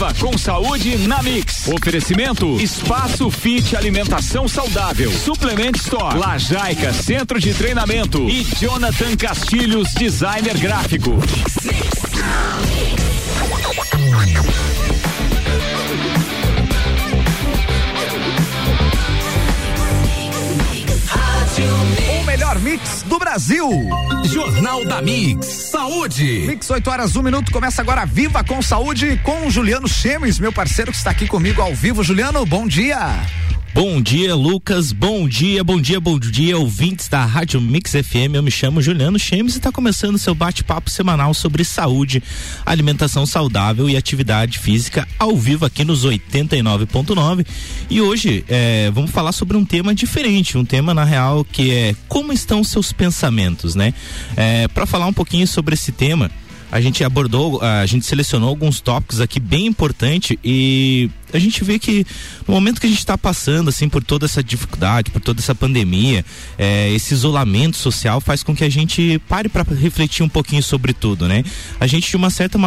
Viva com saúde na Mix. Oferecimento Espaço Fit Alimentação Saudável. Suplement Store. Lajaica Centro de Treinamento e Jonathan Castilhos Designer Gráfico. O melhor mix do Brasil. Jornal da Mix. Saúde. Mix 8 horas, 1 um minuto. Começa agora Viva com Saúde com Juliano Chemes, meu parceiro que está aqui comigo ao vivo. Juliano, bom dia. Bom dia, Lucas. Bom dia, bom dia, bom dia, ouvintes da Rádio Mix FM. Eu me chamo Juliano Chemes e está começando seu bate-papo semanal sobre saúde, alimentação saudável e atividade física ao vivo aqui nos 89.9. E hoje é, vamos falar sobre um tema diferente, um tema na real que é como estão seus pensamentos, né? É, Para falar um pouquinho sobre esse tema a gente abordou, a gente selecionou alguns tópicos aqui bem importantes e a gente vê que no momento que a gente está passando assim por toda essa dificuldade, por toda essa pandemia, é, esse isolamento social faz com que a gente pare para refletir um pouquinho sobre tudo, né? A gente de uma certa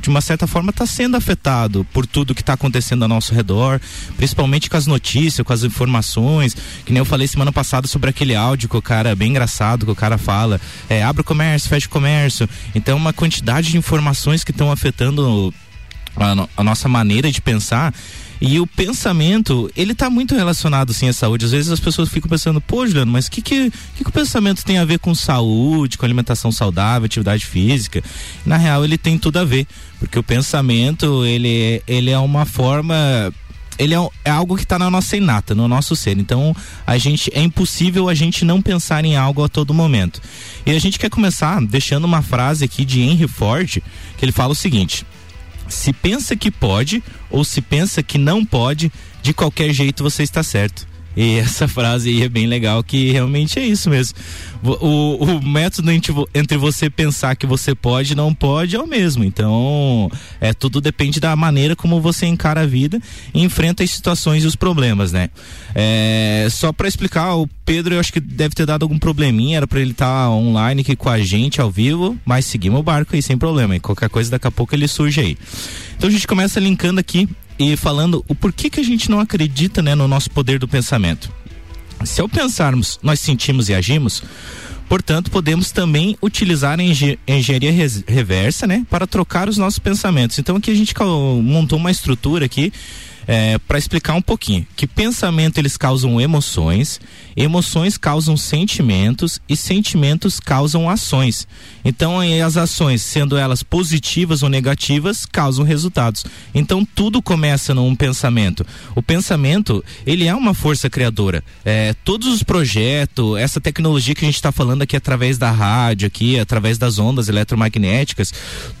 de uma certa forma está sendo afetado por tudo que está acontecendo ao nosso redor, principalmente com as notícias, com as informações, que nem eu falei semana passada sobre aquele áudio que o cara bem engraçado que o cara fala, é, abre o comércio, fecha o comércio, então uma quantidade de informações que estão afetando a, a nossa maneira de pensar e o pensamento, ele está muito relacionado sim à saúde. Às vezes as pessoas ficam pensando, pô, Juliano, mas o que que, que que, o pensamento tem a ver com saúde, com alimentação saudável, atividade física? Na real, ele tem tudo a ver, porque o pensamento, ele, ele é uma forma ele é, é, algo que está na nossa inata, no nosso ser. Então, a gente é impossível a gente não pensar em algo a todo momento. E a gente quer começar deixando uma frase aqui de Henry Ford, que ele fala o seguinte: se pensa que pode ou se pensa que não pode, de qualquer jeito você está certo. E essa frase aí é bem legal, que realmente é isso mesmo. O, o, método entre você pensar que você pode e não pode é o mesmo. Então, é tudo depende da maneira como você encara a vida e enfrenta as situações e os problemas, né? É, só para explicar, o Pedro eu acho que deve ter dado algum probleminha, era para ele estar tá online aqui com a gente ao vivo, mas seguimos o barco aí sem problema. E qualquer coisa daqui a pouco ele surge aí. Então a gente começa linkando aqui e falando o porquê que a gente não acredita né, no nosso poder do pensamento. Se ao pensarmos, nós sentimos e agimos, portanto, podemos também utilizar a engenharia reversa né, para trocar os nossos pensamentos. Então aqui a gente montou uma estrutura aqui é, para explicar um pouquinho que pensamento eles causam emoções, emoções causam sentimentos e sentimentos causam ações. Então as ações, sendo elas positivas ou negativas, causam resultados. Então tudo começa num pensamento. O pensamento ele é uma força criadora. É, todos os projetos, essa tecnologia que a gente está falando aqui através da rádio, aqui através das ondas eletromagnéticas,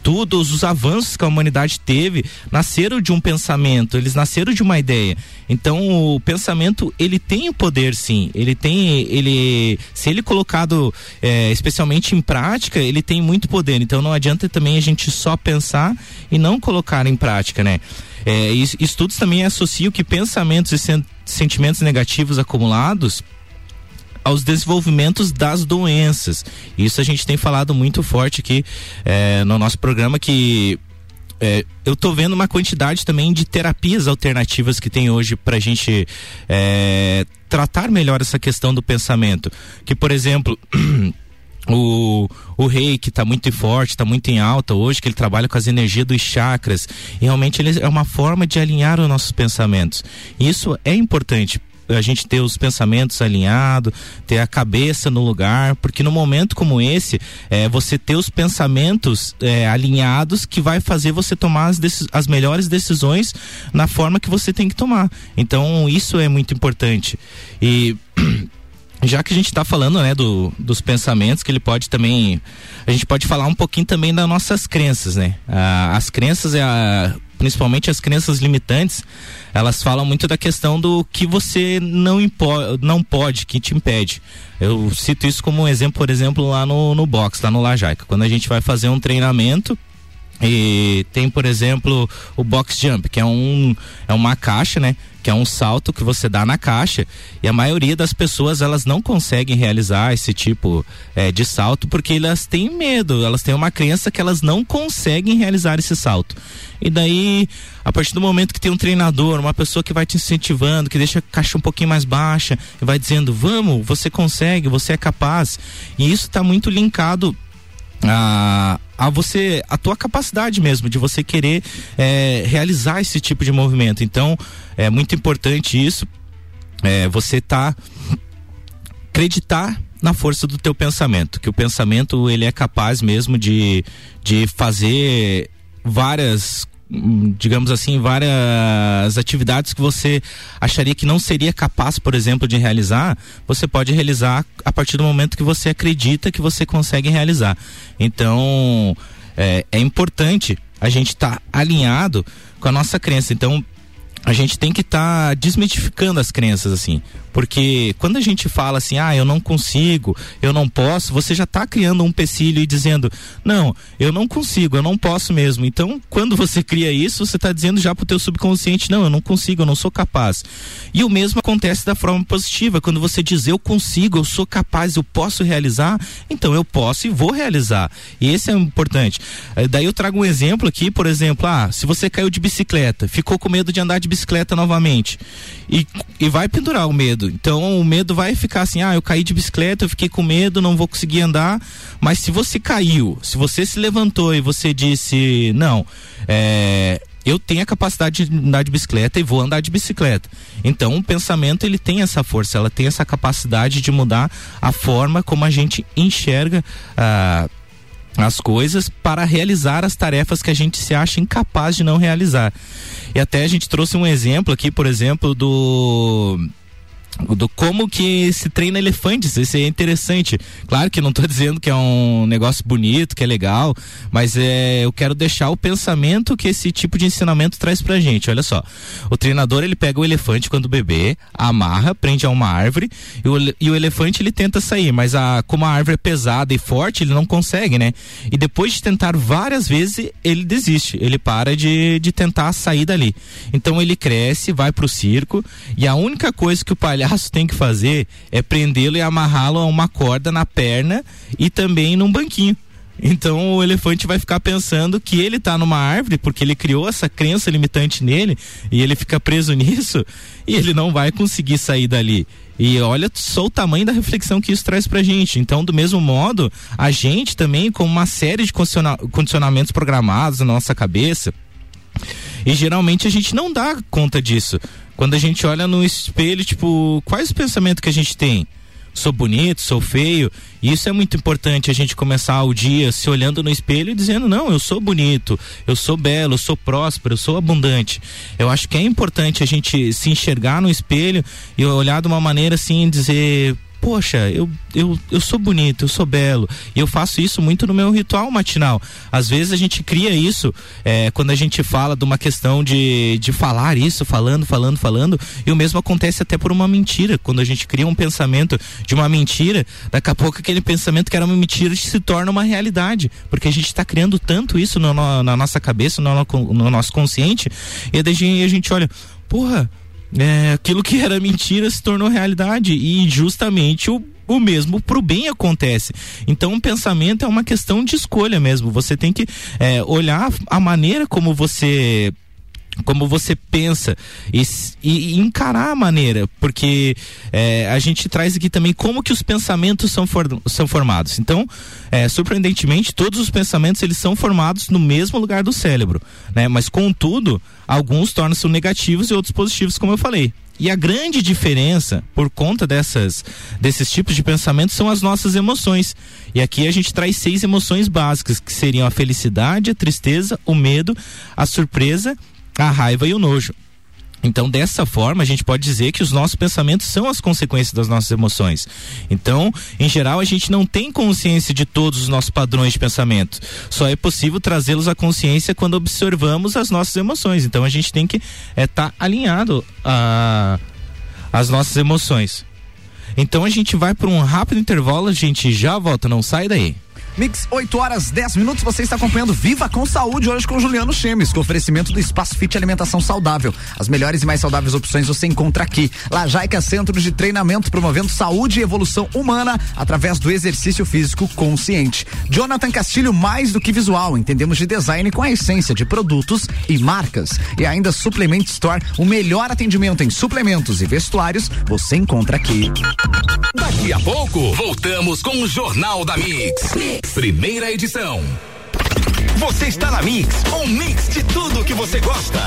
todos os avanços que a humanidade teve nasceram de um pensamento. Eles nasceram nasceram de uma ideia. Então o pensamento ele tem o poder sim, ele tem ele se ele colocado é, especialmente em prática ele tem muito poder. Então não adianta também a gente só pensar e não colocar em prática, né? É, estudos também associam que pensamentos e sen sentimentos negativos acumulados aos desenvolvimentos das doenças. Isso a gente tem falado muito forte aqui é, no nosso programa que é, eu tô vendo uma quantidade também de terapias alternativas que tem hoje para a gente é, tratar melhor essa questão do pensamento. Que, por exemplo, o, o rei que está muito forte, está muito em alta hoje, que ele trabalha com as energias dos chakras. E realmente ele é uma forma de alinhar os nossos pensamentos. Isso é importante a gente ter os pensamentos alinhados, ter a cabeça no lugar, porque no momento como esse, é, você ter os pensamentos é, alinhados que vai fazer você tomar as, as melhores decisões na forma que você tem que tomar. Então, isso é muito importante. E. já que a gente está falando né do, dos pensamentos que ele pode também a gente pode falar um pouquinho também das nossas crenças né ah, as crenças é a, principalmente as crenças limitantes, elas falam muito da questão do que você não, não pode, que te impede. Eu cito isso como um exemplo, por exemplo, lá no, no box, lá no Lajaica. Quando a gente vai fazer um treinamento, E tem, por exemplo, o box jump, que é um é uma caixa, né? Que é um salto que você dá na caixa. E a maioria das pessoas elas não conseguem realizar esse tipo é, de salto porque elas têm medo, elas têm uma crença que elas não conseguem realizar esse salto. E daí, a partir do momento que tem um treinador, uma pessoa que vai te incentivando, que deixa a caixa um pouquinho mais baixa, e vai dizendo, vamos, você consegue, você é capaz. E isso está muito linkado a, a você a tua capacidade mesmo de você querer é, realizar esse tipo de movimento. Então é muito importante isso é, você tá acreditar na força do teu pensamento que o pensamento ele é capaz mesmo de, de fazer várias digamos assim, várias atividades que você acharia que não seria capaz, por exemplo, de realizar, você pode realizar a partir do momento que você acredita que você consegue realizar. Então, é, é importante a gente estar tá alinhado com a nossa crença. Então, a gente tem que estar tá desmitificando as crenças assim. Porque quando a gente fala assim, ah, eu não consigo, eu não posso, você já está criando um empecilho e dizendo, não, eu não consigo, eu não posso mesmo. Então, quando você cria isso, você está dizendo já para o teu subconsciente, não, eu não consigo, eu não sou capaz. E o mesmo acontece da forma positiva, quando você diz eu consigo, eu sou capaz, eu posso realizar, então eu posso e vou realizar. E esse é importante. Eh, daí eu trago um exemplo aqui, por exemplo, ah, se você caiu de bicicleta, ficou com medo de andar de bicicleta novamente e, e vai pendurar o medo medo. Então o medo vai ficar assim: ah, eu caí de bicicleta, eu fiquei com medo, não vou conseguir andar. Mas se você caiu, se você se levantou e você disse: não, é, eu tenho a capacidade de andar de bicicleta e vou andar de bicicleta. Então, o pensamento ele tem essa força, ela tem essa capacidade de mudar a forma como a gente enxerga ah, as coisas para realizar as tarefas que a gente se acha incapaz de não realizar. E até a gente trouxe um exemplo aqui, por exemplo, do do como que se treina elefantes. Isso é interessante. Claro que não estou dizendo que é um negócio bonito, que é legal, mas é, eu quero deixar o pensamento que esse tipo de ensinamento traz pra gente. Olha só. O treinador ele pega o elefante quando bebê, amarra, prende a uma árvore e o, e o elefante ele tenta sair, mas a, como a árvore é pesada e forte, ele não consegue, né? E depois de tentar várias vezes, ele desiste. Ele para de, de tentar sair dali. Então ele cresce, vai pro circo e a única coisa que o palhaço palhaço tem que fazer é prendê-lo e amarrá-lo a uma corda na perna e também num banquinho. Então o elefante vai ficar pensando que ele está numa árvore porque ele criou essa crença limitante nele e ele fica preso nisso e ele não vai conseguir sair dali. E olha só o tamanho da reflexão que isso traz pra gente. Então, do mesmo modo, a gente também, com uma série de condiciona condicionamentos programados na nossa cabeça, e geralmente a gente não dá conta disso. Quando a gente olha no espelho, tipo, quais os pensamentos que a gente tem? Sou bonito, sou feio. E isso é muito importante a gente começar o dia se olhando no espelho e dizendo: não, eu sou bonito, eu sou belo, eu sou próspero, eu sou abundante. Eu acho que é importante a gente se enxergar no espelho e olhar de uma maneira assim, dizer: poxa, eu, eu, eu sou bonito, eu sou belo. E eu faço isso muito no meu ritual matinal. Às vezes a gente cria isso é, quando a gente fala de uma questão de, de falar isso, falando, falando, falando. E o mesmo acontece até por uma mentira. Quando a gente cria um pensamento de uma mentira, daqui a pouco aquele pensamento que era uma mentira se torna uma realidade. Porque a gente está criando tanto isso no, no, na nossa cabeça, no, no nosso consciente. E a gente olha, porra é, aquilo que era mentira se tornou realidade e justamente o o mesmo pro bem acontece. Então o pensamento é uma questão de escolha mesmo. Você tem que é, olhar a maneira como você como você pensa e, e, encarar a maneira, porque é, a gente traz aqui também como que os pensamentos são, for, são formados. Então, é, surpreendentemente, todos os pensamentos eles são formados no mesmo lugar do cérebro, né? Mas contudo, alguns tornam-se negativos e outros positivos, como eu falei. E a grande diferença, por conta dessas, desses tipos de pensamentos, são as nossas emoções. E aqui a gente traz seis emoções básicas, que seriam a felicidade, a tristeza, o medo, a surpresa a raiva e o nojo. Então, dessa forma, a gente pode dizer que os nossos pensamentos são as consequências das nossas emoções. Então, em geral, a gente não tem consciência de todos os nossos padrões de pensamento. Só é possível trazê-los à consciência quando observamos as nossas emoções. Então, a gente tem que estar é, tá alinhado a as nossas emoções. Então, a gente vai para um rápido intervalo, a gente já volta, não sai daí. Mix 8 horas 10 minutos. Você está acompanhando Viva com Saúde hoje com Juliano Chemes, com oferecimento do Espaço Fit Alimentação Saudável. As melhores e mais saudáveis opções você encontra aqui. Lajaica Centro de Treinamento promovendo saúde e evolução humana através do exercício físico consciente. Jonathan Castilho, mais do que visual, entendemos de design com a essência de produtos e marcas. E ainda Suplement Store, o melhor atendimento em suplementos e vestuários você encontra aqui. Daqui a pouco, voltamos com o Jornal da mix. Primeira edição. Você está na Mix, um mix de tudo que você gosta.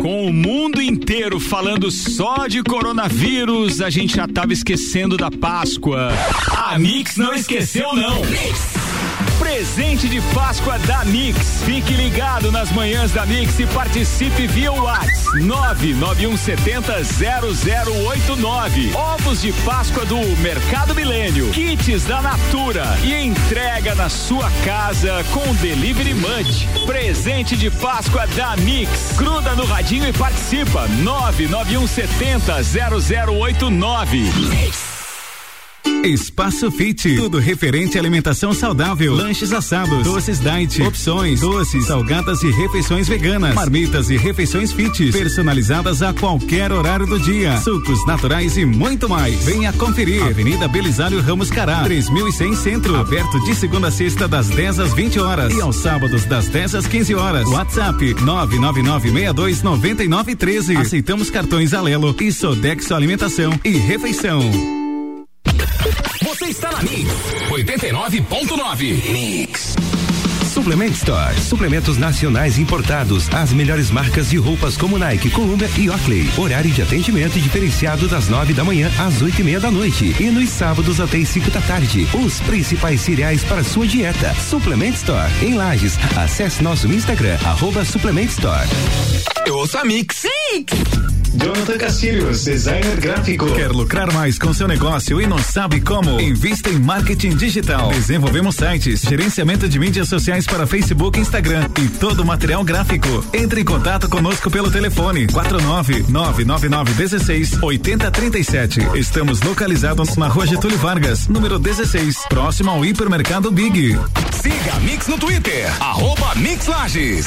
Com o mundo inteiro falando só de coronavírus, a gente já estava esquecendo da Páscoa. A Mix não esqueceu não. Mix. Presente de Páscoa da Mix. Fique ligado nas manhãs da Mix e participe via WhatsApp 991700089. Ovos de Páscoa do Mercado Milênio. Kits da Natura e entrega na sua casa com Delivery Munch. Presente de Páscoa da Mix. Gruda no radinho e participa 991700089. Espaço Fit, tudo referente à alimentação saudável, lanches assados, doces diet, opções, doces, salgadas e refeições veganas, marmitas e refeições fit, personalizadas a qualquer horário do dia, sucos naturais e muito mais. Venha conferir. Avenida Belisário Ramos Cará, 3100 Centro, aberto de segunda a sexta das 10 às 20 horas e aos sábados das 10 às 15 horas. WhatsApp 999629913. Aceitamos cartões Alelo e Sodexo Alimentação e Refeição. Você está na Mix 89.9. Mix. Suplement Store. Suplementos nacionais importados. As melhores marcas de roupas como Nike, Columbia e Oakley. Horário de atendimento diferenciado das nove da manhã às oito e meia da noite. E nos sábados até as cinco da tarde. Os principais cereais para sua dieta. Suplement Store. Em Lages. Acesse nosso Instagram, arroba Suplement Store. Eu ouço a Mix. Mix. Jonathan Castilhos, designer gráfico. Quer lucrar mais com seu negócio e não sabe como? Invista em marketing digital. Desenvolvemos sites, gerenciamento de mídias sociais para Facebook Instagram e todo o material gráfico. Entre em contato conosco pelo telefone 4999916 8037. Estamos localizados na Rua Getúlio Vargas, número 16, próximo ao hipermercado Big. Siga a Mix no Twitter, arroba Mix Lages.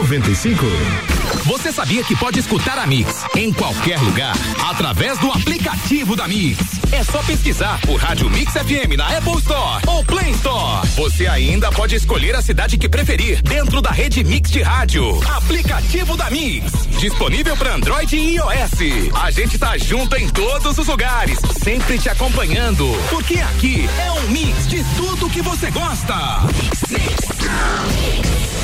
95. Você sabia que pode escutar a Mix em qualquer lugar através do aplicativo da Mix? É só pesquisar por Rádio Mix FM na Apple Store ou Play Store. Você ainda pode escolher a cidade que preferir dentro da rede Mix de rádio. Aplicativo da Mix, disponível para Android e iOS. A gente tá junto em todos os lugares, sempre te acompanhando, porque aqui é um mix de tudo que você gosta. Mix, mix.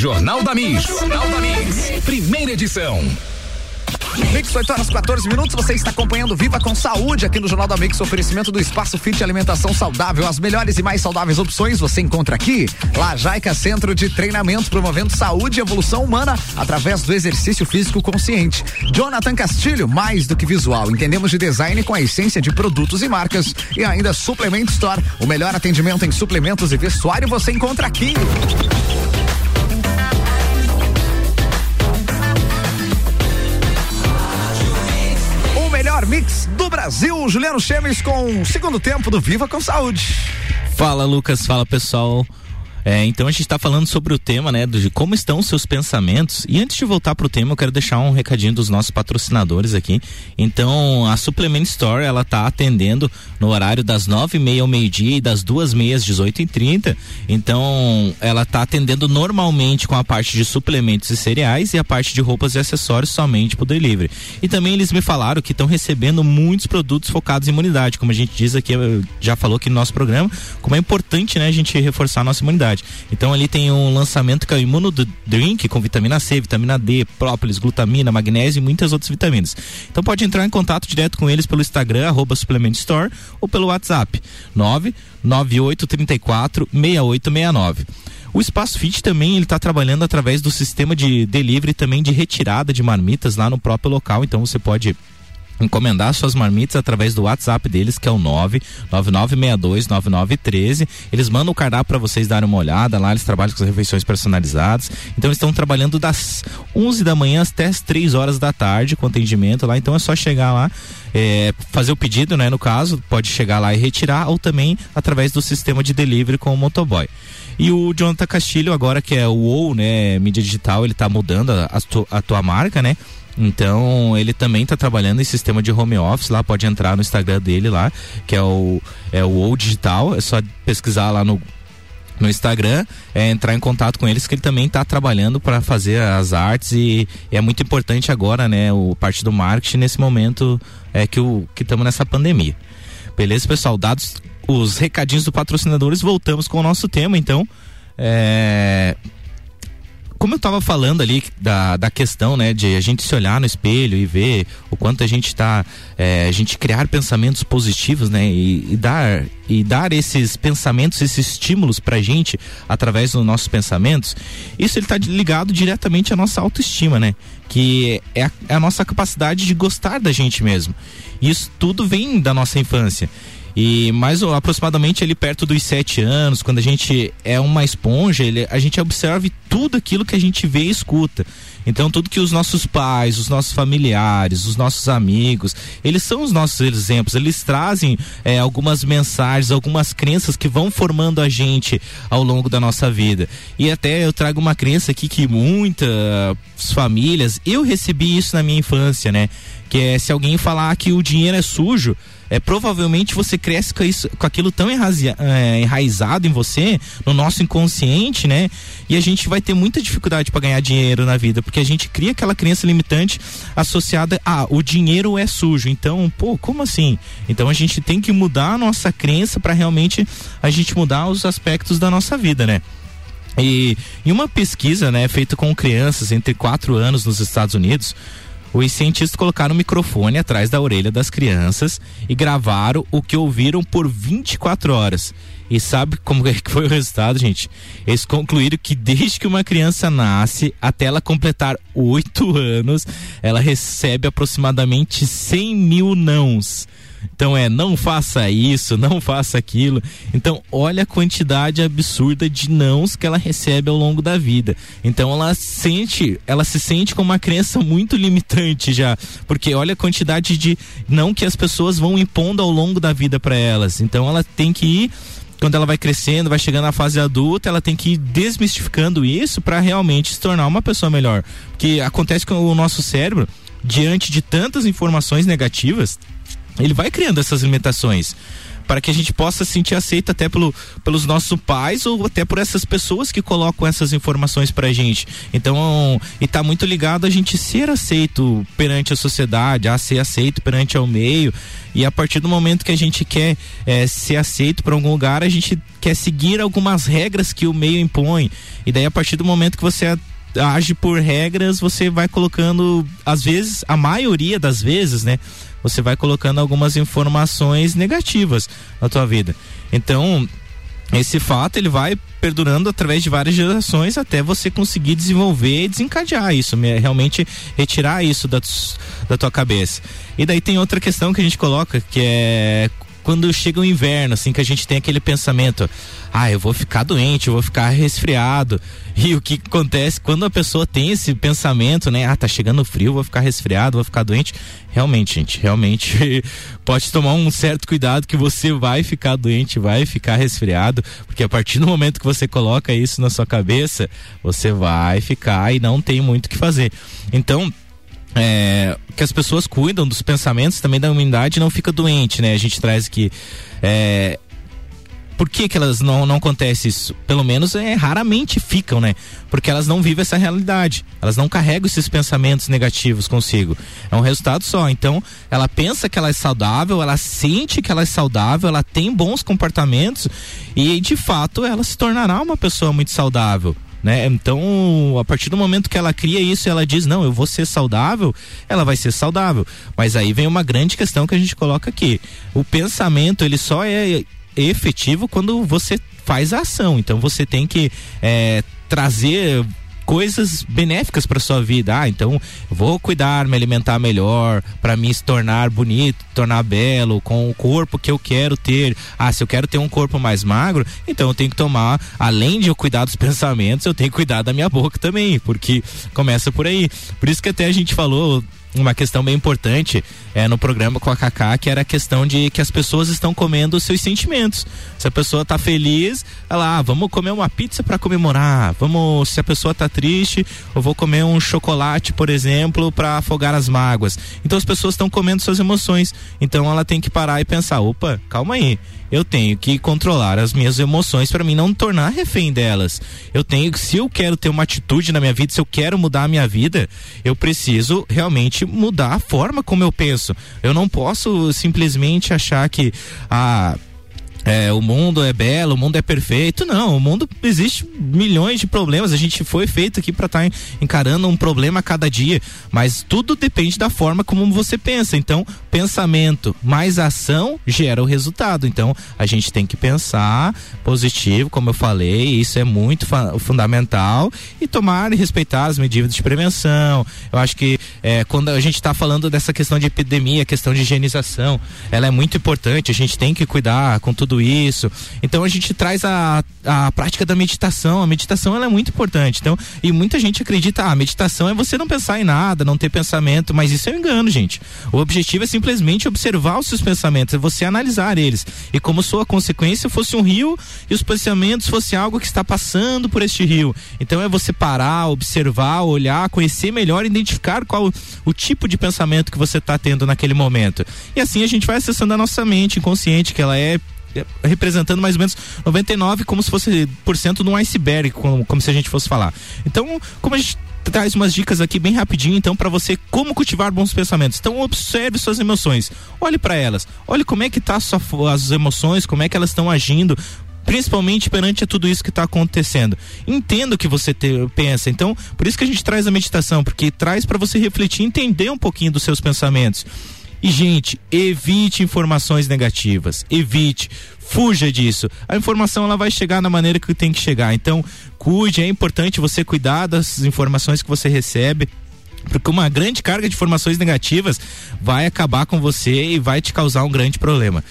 Jornal da Mix. Jornal da Mix. Primeira edição. Mix 8 horas 14 minutos, você está acompanhando Viva com Saúde aqui no Jornal da Mix, oferecimento do Espaço Fit Alimentação Saudável. As melhores e mais saudáveis opções você encontra aqui. Lajaica Centro de Treinamento, promovendo saúde e evolução humana através do exercício físico consciente. Jonathan Castilho, mais do que visual, entendemos de design com a essência de produtos e marcas. E ainda Suplement Store, o melhor atendimento em suplementos e vestuário você encontra aqui. Mix do Brasil. Juliano Chemes com o segundo tempo do Viva com Saúde. Fala, Lucas. Fala, pessoal. É, então a gente está falando sobre o tema, né, de como estão os seus pensamentos. E antes de voltar para o tema, eu quero deixar um recadinho dos nossos patrocinadores aqui. Então, a Supplement Store, ela tá atendendo no horário das nove e meia ao meio-dia e das duas meias, dezoito e trinta. Então, ela tá atendendo normalmente com a parte de suplementos e cereais e a parte de roupas e acessórios somente por delivery. E também eles me falaram que estão recebendo muitos produtos focados em imunidade, como a gente diz aqui, já falou aqui no nosso programa, como é importante, né, a gente reforçar a nossa imunidade. Imunidade. Então ali tem um lançamento que é o Imuno Drink com vitamina C, vitamina D, própolis, glutamina, magnésio e muitas outras vitaminas. Então pode entrar em contato direto com eles pelo Instagram, arroba Suplement Store, ou pelo WhatsApp, 99834 6869. O Espaço Fit também ele está trabalhando através do sistema de delivery também de retirada de marmitas lá no próprio local. Então você pode encomendar suas marmitas através do WhatsApp deles, que é o 999629913. Eles mandam o cardápio para vocês darem uma olhada. Lá eles trabalham com as refeições personalizadas. Então eles estão trabalhando das 11 da manhã até as 3 horas da tarde com atendimento lá. Então é só chegar lá, é, fazer o pedido, né? No caso, pode chegar lá e retirar ou também através do sistema de delivery com o motoboy. E o Jonathan Castilho, agora que é o OU, né, mídia digital, ele tá mudando a, a tua marca, né? Então, ele também está trabalhando em sistema de home office lá, pode entrar no Instagram dele lá, que é o é o OU Digital, é só pesquisar lá no no Instagram, é entrar em contato com eles que ele também está trabalhando para fazer as artes e, e, é muito importante agora, né, o parte do marketing nesse momento é que o que estamos nessa pandemia. Beleza, pessoal? Dados os recadinhos dos patrocinadores, voltamos com o nosso tema, então. É, como eu estava falando ali da, da questão, né, de a gente se olhar no espelho e ver o quanto a gente está, é, a gente criar pensamentos positivos, né, e, e, dar e dar esses pensamentos, esses estímulos para a gente através dos nossos pensamentos, isso ele está ligado diretamente à nossa autoestima, né, que é a, é a nossa capacidade de gostar da gente mesmo. Isso tudo vem da nossa infância. E mais aproximadamente ali perto dos sete anos, quando a gente é uma esponja, ele, a gente observa tudo aquilo que a gente vê e escuta. Então, tudo que os nossos pais, os nossos familiares, os nossos amigos, eles são os nossos exemplos, eles trazem é, algumas mensagens, algumas crenças que vão formando a gente ao longo da nossa vida. E até eu trago uma crença aqui que muitas famílias, eu recebi isso na minha infância, né? Que é se alguém falar que o dinheiro é sujo, é, provavelmente você cresce com, isso, com aquilo tão é, enraizado em você, no nosso inconsciente, né? E a gente vai ter muita dificuldade para ganhar dinheiro na vida, porque a gente cria aquela crença limitante associada a ah, o dinheiro é sujo. Então, pô, como assim? Então a gente tem que mudar a nossa crença para realmente a gente mudar os aspectos da nossa vida, né? E em uma pesquisa, né, feita com crianças entre 4 anos nos Estados Unidos, os cientistas colocaram um microfone atrás da orelha das crianças e gravaram o que ouviram por 24 horas. E sabe como é que foi o resultado, gente? Eles concluíram que desde que uma criança nasce até ela completar oito anos, ela recebe aproximadamente 100 mil nãos. Então é não faça isso, não faça aquilo. Então olha a quantidade absurda de nãos que ela recebe ao longo da vida. Então ela sente, ela se sente como uma crença muito limitante já, porque olha a quantidade de não que as pessoas vão impondo ao longo da vida para elas. Então ela tem que ir quando ela vai crescendo, vai chegando na fase adulta, ela tem que ir desmistificando isso para realmente se tornar uma pessoa melhor. Porque acontece com o nosso cérebro, diante de tantas informações negativas, ele vai criando essas limitações para que a gente possa se sentir aceito até pelo, pelos nossos pais ou até por essas pessoas que colocam essas informações pra gente. Então, e tá muito ligado a gente ser aceito perante a sociedade, a ser aceito perante ao meio. E a partir do momento que a gente quer é, ser aceito por algum lugar, a gente quer seguir algumas regras que o meio impõe. E daí, a partir do momento que você age por regras, você vai colocando, às vezes, a maioria das vezes, né? você vai colocando algumas informações negativas na tua vida. Então, esse fato ele vai perdurando através de várias gerações até você conseguir desenvolver e desencadear isso, realmente retirar isso da, da tua cabeça. E daí tem outra questão que a gente coloca, que é quando chega o inverno, assim, que a gente tem aquele pensamento, ah, eu vou ficar doente, eu vou ficar resfriado. E o que acontece quando a pessoa tem esse pensamento, né? Ah, tá chegando frio, vou ficar resfriado, vou ficar doente. Realmente, gente, realmente pode tomar um certo cuidado que você vai ficar doente, vai ficar resfriado, porque a partir do momento que você coloca isso na sua cabeça, você vai ficar e não tem muito o que fazer. Então, é, que as pessoas cuidam dos pensamentos também da humanidade não fica doente, né? A gente traz aqui é, por que que elas não, não acontece isso? Pelo menos é, raramente ficam, né? Porque elas não vivem essa realidade. Elas não carregam esses pensamentos negativos consigo. É um resultado só. Então, ela pensa que ela é saudável, ela sente que ela é saudável, ela tem bons comportamentos e de fato ela se tornará uma pessoa muito saudável. Né? Então, a partir do momento que ela cria isso, ela diz: "Não, eu vou ser saudável", ela vai ser saudável. Mas aí vem uma grande questão que a gente coloca aqui. O pensamento, ele só é efetivo quando você faz a ação. Então, você tem que é, trazer coisas benéficas para sua vida. Ah, então vou cuidar, me alimentar melhor, para me tornar bonito, tornar belo, com o corpo que eu quero ter. Ah, se eu quero ter um corpo mais magro, então eu tenho que tomar, além de eu cuidar dos pensamentos, eu tenho que cuidar da minha boca também, porque começa por aí. Por isso que até a gente falou uma questão bem importante é, no programa com a Kaká, que era a questão de que as pessoas estão comendo os seus sentimentos. Se a pessoa está feliz, ela, ah, vamos comer uma pizza para comemorar. Vamos, se a pessoa está triste, eu vou comer um chocolate, por exemplo, para afogar as mágoas. Então as pessoas estão comendo suas emoções. Então ela tem que parar e pensar, opa, calma aí eu tenho que controlar as minhas emoções para mim não tornar refém delas. Eu tenho, se eu quero ter uma atitude na minha vida, se eu quero mudar a minha vida, eu preciso realmente mudar a forma como eu penso. Eu não posso simplesmente achar que ah, é, o mundo é belo, o mundo é perfeito. Não, o mundo existe milhões de problemas. A gente foi feito aqui para estar tá encarando um problema a cada dia, mas tudo depende da forma como você pensa. Então, pensamento mais ação gera o resultado. Então, a gente tem que pensar positivo, como eu falei, isso é muito fundamental e tomar e respeitar as medidas de prevenção. Eu acho que é, quando a gente está falando dessa questão de epidemia, questão de higienização, ela é muito importante. A gente tem que cuidar com tudo tudo isso. Então a gente traz a, a prática da meditação. A meditação ela é muito importante. Então, e muita gente acredita, ah, a meditação é você não pensar em nada, não ter pensamento, mas isso é um engano, gente. O objetivo é simplesmente observar os seus pensamentos, é você analisar eles. E como sua consequência fosse um rio e os pensamentos fosse algo que está passando por este rio. Então é você parar, observar, olhar, conhecer melhor, identificar qual o tipo de pensamento que você está tendo naquele momento. E assim a gente vai acessando a nossa mente inconsciente, que ela é representando mais ou menos 99 como se fosse por cento de um iceberg, como, como se a gente fosse falar. Então, como a gente traz umas dicas aqui bem rapidinho então para você como cultivar bons pensamentos. Então observe suas emoções, olhe para elas, olhe como é que tá sua, as emoções, como é que elas estão agindo, principalmente perante tudo isso que está acontecendo. Entenda o que você te, pensa. Então, por isso que a gente traz a meditação, porque traz para você refletir, entender um pouquinho dos seus pensamentos. E, gente, evite informações negativas. Evite. Fuja disso. A informação ela vai chegar na maneira que tem que chegar. Então, cuide, é importante você cuidar das informações que você recebe porque uma grande carga de informações negativas vai acabar com você e vai te causar um grande problema.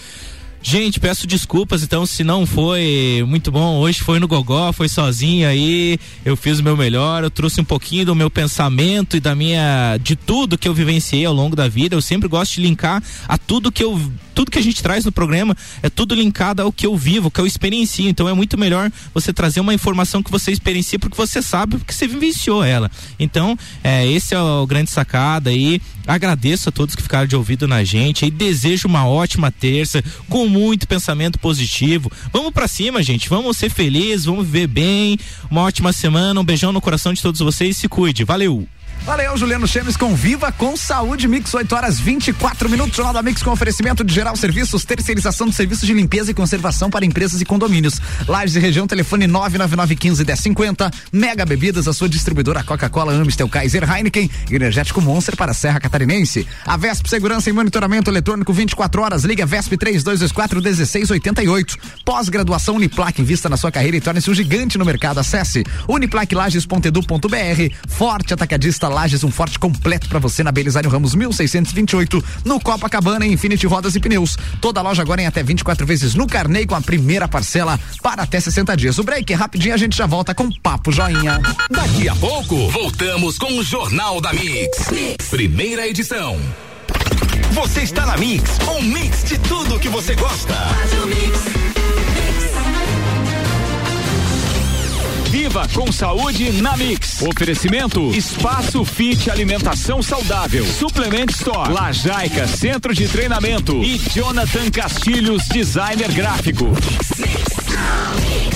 Gente, peço desculpas, então, se não foi muito bom, hoje foi no Gogó, foi sozinho aí, eu fiz o meu melhor, eu trouxe um pouquinho do meu pensamento e da minha, de tudo que eu vivenciei ao longo da vida, eu sempre gosto de linkar a tudo que eu tudo que a gente traz no programa é tudo linkado ao que eu vivo, que eu experiencio. Então é muito melhor você trazer uma informação que você experiencia porque você sabe porque você vivenciou ela. Então, é, esse é o grande sacada aí. Agradeço a todos que ficaram de ouvido na gente e desejo uma ótima terça com muito pensamento positivo. Vamos para cima, gente. Vamos ser felizes, vamos viver bem. Uma ótima semana, um beijão no coração de todos vocês. Se cuide. Valeu. Valeu, Juliano Chemes com Viva com Saúde Mix, 8 horas 24 minutos. Jornal da Mix com oferecimento de geral serviços, terceirização de serviços de limpeza e conservação para empresas e condomínios. Lages e região, telefone 99915 1050. Mega Bebidas, a sua distribuidora Coca-Cola, Amstel, Kaiser, Heineken, Energético Monster para a Serra Catarinense. A Vesp Segurança e Monitoramento Eletrônico 24 horas. Liga Vesp 3224 1688. Pós-graduação Uniplac, invista na sua carreira e torne-se um gigante no mercado. Acesse uniplaclages.edu.br. Forte atacadista um forte completo para você na Belisário Ramos 1628, no Copacabana e Infinity Rodas e Pneus. Toda loja agora em até 24 vezes no carnê com a primeira parcela para até 60 dias. O break é rapidinho, a gente já volta com Papo Joinha. Daqui a pouco, voltamos com o Jornal da mix. mix. Primeira edição. Você está na Mix, um mix de tudo que você gosta. Faz o mix. Viva com saúde na Mix. Oferecimento Espaço Fit Alimentação Saudável. Suplement Store. Lajaica Centro de Treinamento. E Jonathan Castilhos Designer Gráfico. Mix.